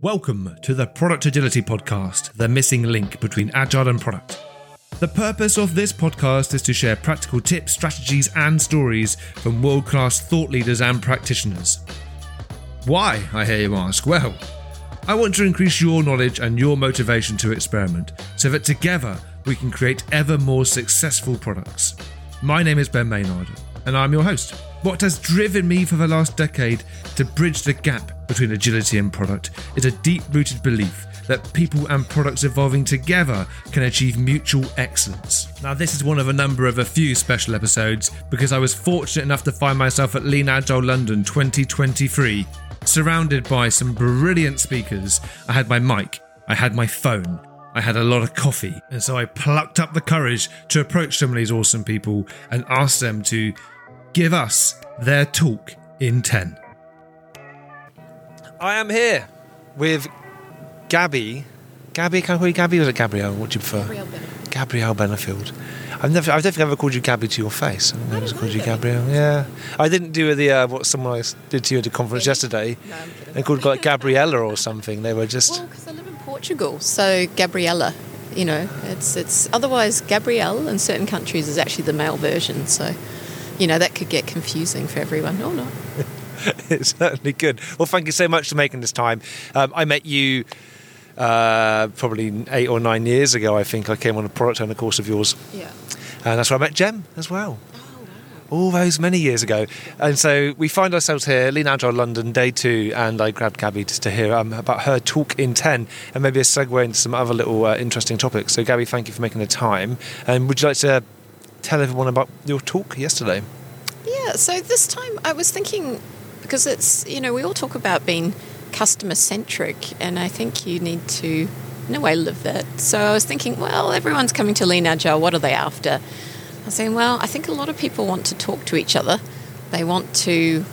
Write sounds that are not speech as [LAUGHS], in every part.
Welcome to the Product Agility Podcast, the missing link between agile and product. The purpose of this podcast is to share practical tips, strategies, and stories from world class thought leaders and practitioners. Why, I hear you ask? Well, I want to increase your knowledge and your motivation to experiment so that together we can create ever more successful products. My name is Ben Maynard, and I'm your host. What has driven me for the last decade to bridge the gap between agility and product is a deep rooted belief that people and products evolving together can achieve mutual excellence. Now, this is one of a number of a few special episodes because I was fortunate enough to find myself at Lean Agile London 2023, surrounded by some brilliant speakers. I had my mic, I had my phone, I had a lot of coffee, and so I plucked up the courage to approach some of these awesome people and ask them to give us their talk in 10. I am here with Gabby. Gabby, can I call you Gabby or is it Gabrielle? What do you prefer? Gabrielle Bennett. Gabrielle Benefield. I've never, I don't think called you Gabby to your face. I've never don't called you. Gabrielle. Yeah, I didn't do the uh, what someone else did to you at a conference yesterday. No, I'm. They called like Gabriella or something. They were just Well, because I live in Portugal, so Gabriella. You know, it's it's otherwise Gabrielle in certain countries is actually the male version. So, you know, that could get confusing for everyone. or not. [LAUGHS] it's certainly good. Well, thank you so much for making this time. Um, I met you uh, probably eight or nine years ago. I think I came on a product owner course of yours, Yeah. and that's where I met Jem as well. Oh wow. all those many years ago. And so we find ourselves here, Lean Agile London, day two, and I grabbed Gabby just to hear um, about her talk in 10 and maybe a segue into some other little uh, interesting topics. So, Gabby, thank you for making the time. And would you like to tell everyone about your talk yesterday? Yeah, so this time I was thinking because it's, you know, we all talk about being customer centric, and I think you need to, in a way, live that. So I was thinking, well, everyone's coming to Lean Agile, what are they after? I was saying, well, I think a lot of people want to talk to each other, they want to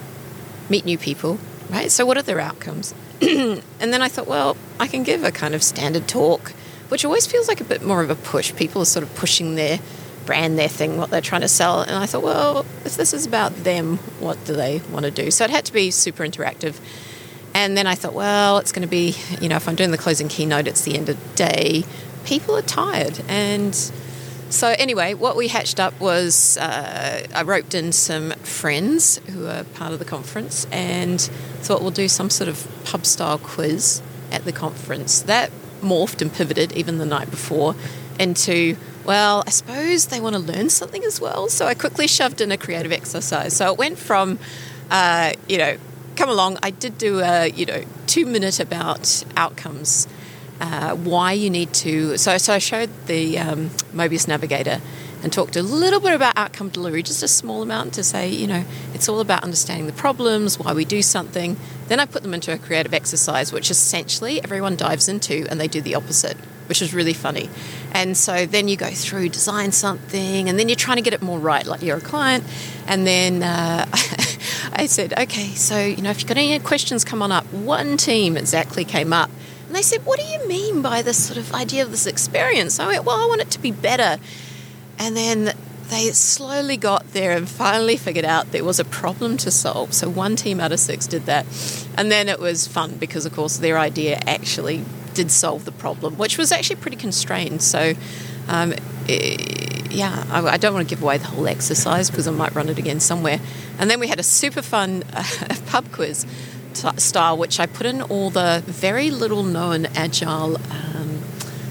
meet new people, right? So what are their outcomes? [CLEARS THROAT] and then I thought, well, I can give a kind of standard talk, which always feels like a bit more of a push. People are sort of pushing their brand, their thing, what they're trying to sell. And I thought, well, if this is about them, what do they want to do? So it had to be super interactive. And then I thought, well, it's going to be, you know, if I'm doing the closing keynote, it's the end of the day. People are tired. And so, anyway, what we hatched up was uh, I roped in some friends who are part of the conference and thought we'll do some sort of pub style quiz at the conference. That morphed and pivoted even the night before into, well, I suppose they want to learn something as well. So I quickly shoved in a creative exercise. So it went from, uh, you know, come along. I did do a, you know, two minute about outcomes uh, why you need to. So, so I showed the um, Mobius Navigator and talked a little bit about outcome delivery, just a small amount to say, you know, it's all about understanding the problems, why we do something. Then I put them into a creative exercise, which essentially everyone dives into and they do the opposite, which is really funny. And so then you go through, design something, and then you're trying to get it more right, like you're a client. And then uh, [LAUGHS] I said, okay, so, you know, if you've got any questions, come on up. One team exactly came up. And they said, What do you mean by this sort of idea of this experience? I went, Well, I want it to be better. And then they slowly got there and finally figured out there was a problem to solve. So one team out of six did that. And then it was fun because, of course, their idea actually did solve the problem, which was actually pretty constrained. So, um, eh, yeah, I, I don't want to give away the whole exercise because I might run it again somewhere. And then we had a super fun uh, [LAUGHS] pub quiz t- style, which I put in all the very little known agile um,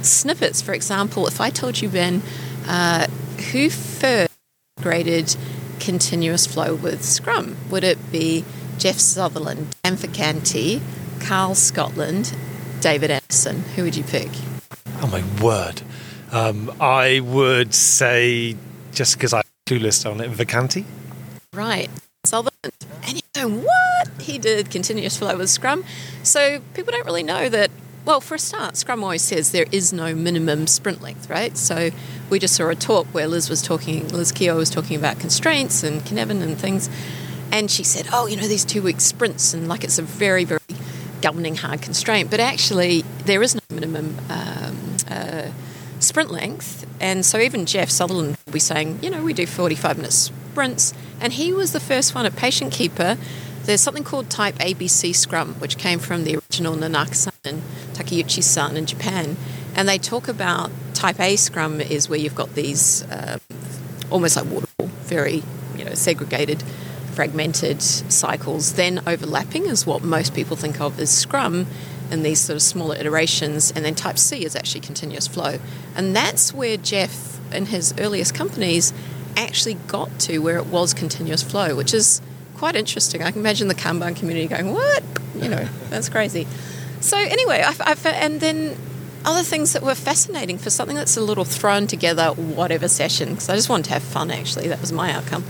snippets. For example, if I told you, Ben, uh, who first graded continuous flow with Scrum? Would it be Jeff Sutherland, Dan Vacanti, Karl Scotland, David Anderson? Who would you pick? Oh, my word. Um, I would say, just because I'm clueless on it, Vacanti. Right, Sutherland. And you go, what? He did continuous flow with Scrum. So people don't really know that. Well, for a start, Scrum always says there is no minimum sprint length, right? So we just saw a talk where Liz was talking, Liz Keogh was talking about constraints and Cynefin and things. And she said, oh, you know, these two week sprints, and like it's a very, very governing hard constraint. But actually, there is no minimum um, uh, sprint length. And so even Jeff Sutherland will be saying, you know, we do 45 minute sprints. And he was the first one at PatientKeeper. There's something called Type ABC Scrum, which came from the original Nonaka-san and Takeuchi-san in Japan, and they talk about Type A Scrum is where you've got these uh, almost like waterfall, very you know segregated, fragmented cycles. Then overlapping is what most people think of as Scrum, in these sort of smaller iterations, and then Type C is actually continuous flow, and that's where Jeff in his earliest companies actually got to where it was continuous flow, which is quite interesting. I can imagine the Kanban community going, "What? You know, [LAUGHS] that's crazy." So anyway, I, I, and then other things that were fascinating for something that's a little thrown together, whatever session, because I just wanted to have fun. Actually, that was my outcome.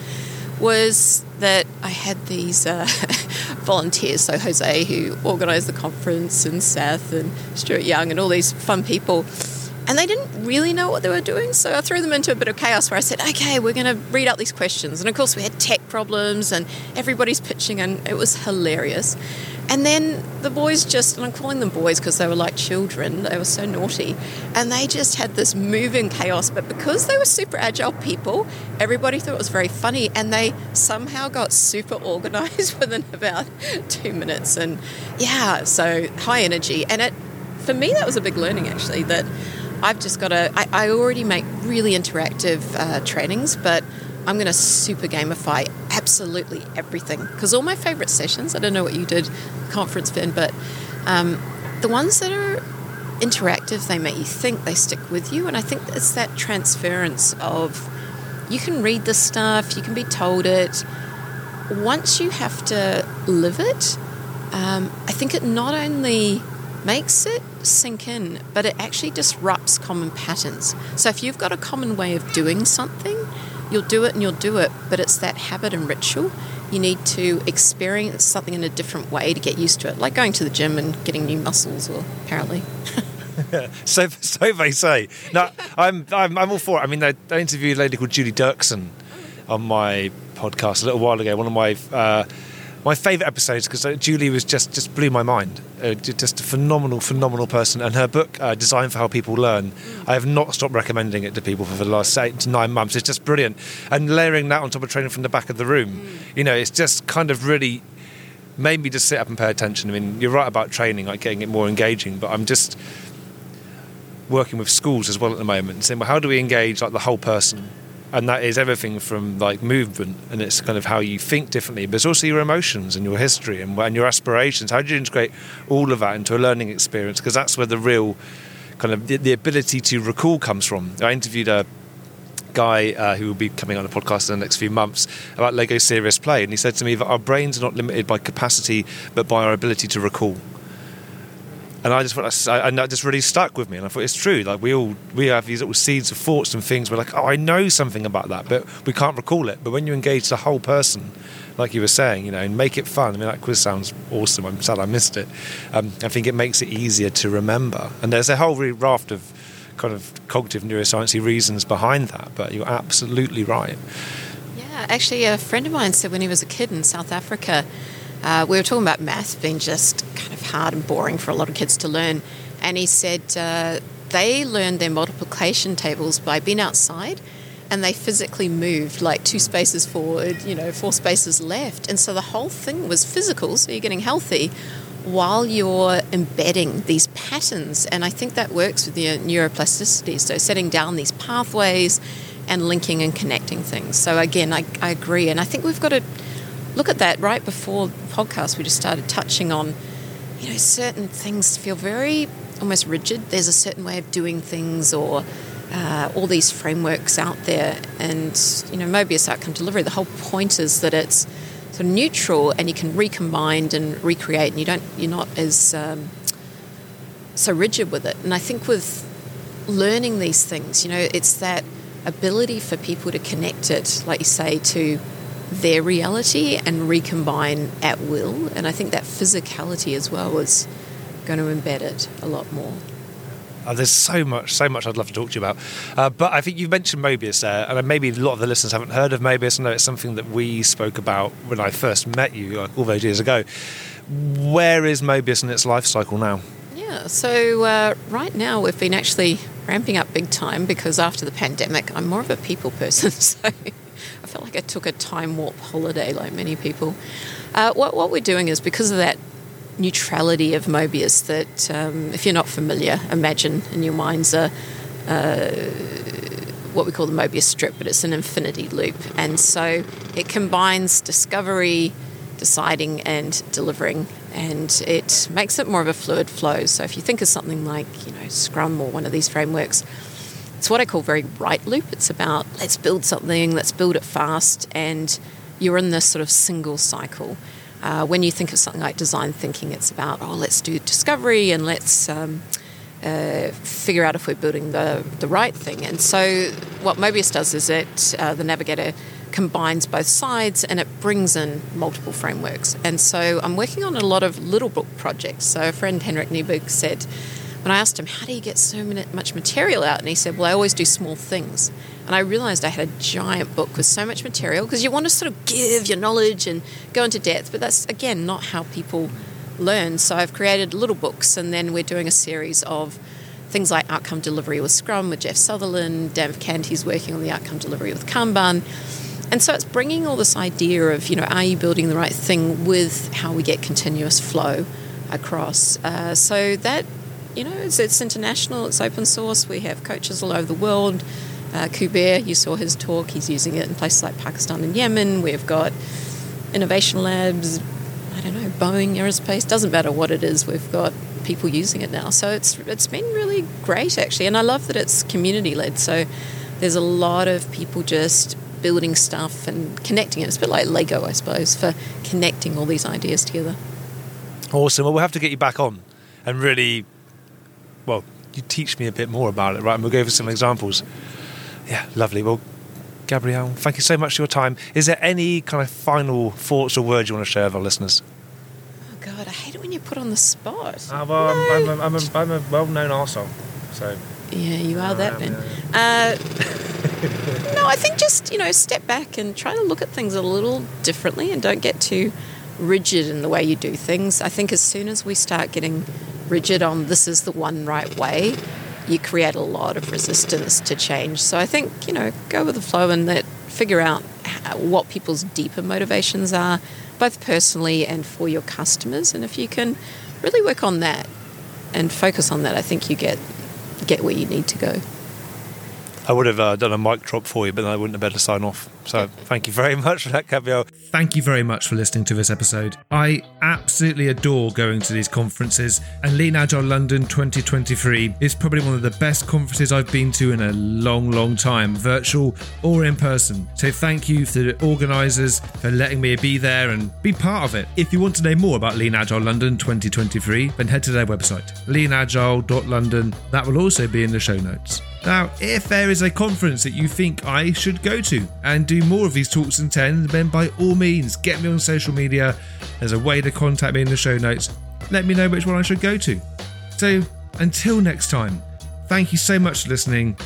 Was that I had these uh, [LAUGHS] volunteers, so Jose, who organised the conference, and Seth and Stuart Young, and all these fun people and they didn't really know what they were doing. So I threw them into a bit of chaos where I said, okay, we're going to read out these questions. And of course, we had tech problems and everybody's pitching, and it was hilarious. And then the boys just, and I'm calling them boys because they were like children, they were so naughty. And they just had this moving chaos. But because they were super agile people, everybody thought it was very funny. And they somehow got super organized [LAUGHS] within about two minutes. And yeah, so high energy. And it, for me, that was a big learning actually that I've just got to, I, I already make really interactive uh, trainings, but I'm going to super gamify absolutely everything. Because all my favorite sessions, I don't know what you did, conference Finn, but um, the ones that are interactive, they make you think, they stick with you. And I think it's that transference of you can read the stuff, you can be told it. Once you have to live it, um, I think it not only makes it sink in, but it actually disrupts common patterns. So if you've got a common way of doing something, you'll do it and you'll do it, but it's that habit and ritual. You need to experience something in a different way to get used to it, like going to the gym and getting new muscles, or apparently. [LAUGHS] so, so they say. No, I'm, I'm, I'm all for it. I mean, I, I interviewed a lady called Julie Dirksen on my podcast a little while ago. One of my uh, my favourite episodes because uh, Julie was just just blew my mind. Uh, just a phenomenal, phenomenal person. And her book, uh, Design for How People Learn, I have not stopped recommending it to people for the last eight to nine months. It's just brilliant. And layering that on top of training from the back of the room, mm. you know, it's just kind of really made me just sit up and pay attention. I mean, you're right about training, like getting it more engaging, but I'm just working with schools as well at the moment, saying, well, how do we engage like the whole person? And that is everything from like movement and it's kind of how you think differently but it's also your emotions and your history and, and your aspirations. How do you integrate all of that into a learning experience? Because that's where the real kind of the, the, ability to recall comes from. I interviewed a guy uh, who will be coming on a podcast in the next few months about lego serious play and he said to me that our brains are not limited by capacity but by our ability to recall and I just and that just really stuck with me. And I thought it's true. Like we all we have these little seeds of thoughts and things. We're like, oh, I know something about that, but we can't recall it. But when you engage the whole person, like you were saying, you know, and make it fun. I mean, that quiz sounds awesome. I'm sad I missed it. Um, I think it makes it easier to remember. And there's a whole raft of kind of cognitive neuroscience reasons behind that. But you're absolutely right. Yeah, actually, a friend of mine said when he was a kid in South Africa uh, we were talking about math being just kind of hard and boring for a lot of kids to learn, and he said uh, they learned their multiplication tables by being outside and they physically moved like two spaces forward, you know, four spaces left. And so the whole thing was physical, so you're getting healthy while you're embedding these patterns. And I think that works with your neuroplasticity. So setting down these pathways and linking and connecting things. So again, I, I agree. And I think we've got to look at that right before the podcast. We just started touching on, you know, certain things feel very almost rigid. There's a certain way of doing things, or uh, all these frameworks out there. And you know, Mobius outcome delivery. The whole point is that it's sort of neutral, and you can recombine and recreate, and you don't. You're not as um, so rigid with it. And I think with learning these things, you know, it's that ability for people to connect it, like you say, to their reality and recombine at will. And I think that physicality as well is going to embed it a lot more. Uh, there's so much, so much I'd love to talk to you about. Uh, but I think you mentioned Mobius there, and maybe a lot of the listeners haven't heard of Mobius. I know it's something that we spoke about when I first met you like, all those years ago. Where is Mobius in its life cycle now? Yeah, so uh, right now we've been actually ramping up big time because after the pandemic, I'm more of a people person. [LAUGHS] So I felt like I took a time warp holiday, like many people. Uh, what, what we're doing is because of that neutrality of Mobius that, um, if you're not familiar, imagine in your mind's a, uh, what we call the Mobius strip, but it's an infinity loop. And so it combines discovery, deciding, and delivering. And it makes it more of a fluid flow. So if you think of something like, you know, Scrum or one of these frameworks, it's what I call very right loop. It's about let's build something, let's build it fast, and you're in this sort of single cycle. Uh, when you think of something like design thinking, it's about, oh, let's do discovery and let's um, uh, figure out if we're building the, the right thing. And so, what Mobius does is it, uh, the Navigator combines both sides and it brings in multiple frameworks. And so, I'm working on a lot of little book projects. So, a friend, Henrik Kniberg, said, when I asked him, How do you get so much material out? And he said, Well, I always do small things. And I realized I had a giant book with so much material because you want to sort of give your knowledge and go into depth, but that's again not how people learn. So I've created little books, and then we're doing a series of things like outcome delivery with Scrum with Jeff Sutherland, Dan Vacanti's working on the outcome delivery with Kanban. And so it's bringing all this idea of, you know, are you building the right thing with how we get continuous flow across? Uh, so that, you know, it's, it's international, it's open source, we have coaches all over the world uh, Kuber, you saw his talk, he's using it in places like Pakistan and Yemen. We've got innovation labs, I don't know, Boeing Aerospace, doesn't matter what it is, we've got people using it now. So it's it's been really great actually, and I love that it's community led. So there's a lot of people just building stuff and connecting it. It's a bit like Lego, I suppose, for connecting all these ideas together. Awesome. Well, we'll have to get you back on and really, well, you teach me a bit more about it, right? And we'll go over some examples. Yeah, lovely. Well, Gabrielle, thank you so much for your time. Is there any kind of final thoughts or words you want to share with our listeners? Oh God, I hate it when you put on the spot. Uh, well, no. I'm, I'm, I'm, a, I'm, a, well-known arsehole, so. Yeah, you are that, Ben. Uh, [LAUGHS] no, I think just you know step back and try to look at things a little differently, and don't get too rigid in the way you do things. I think as soon as we start getting rigid on this is the one right way, you create a lot of resistance to change. So I think, you know, go with the flow and let figure out what people's deeper motivations are, both personally and for your customers. And if you can really work on that and focus on that, I think you get get where you need to go. I would have uh, done a mic drop for you, but then I wouldn't have better sign off. So thank you very [LAUGHS] much for that, Gabrielle. Thank you very much for listening to this episode. I absolutely adore going to these conferences, and Lean Agile London 2023 is probably one of the best conferences I've been to in a long, long time, virtual or in person. So thank you to the organisers for letting me be there and be part of it. If you want to know more about Lean Agile London 2023, then head to their website, leanagile.london. That will also be in the show notes. Now, if there is a conference that you think I should go to and do more of these talks in 10, then by all means, get me on social media. There's a way to contact me in the show notes. Let me know which one I should go to. So, until next time, thank you so much for listening.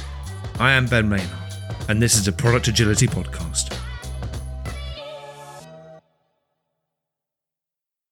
I am Ben Maynard, and this is the Product Agility Podcast.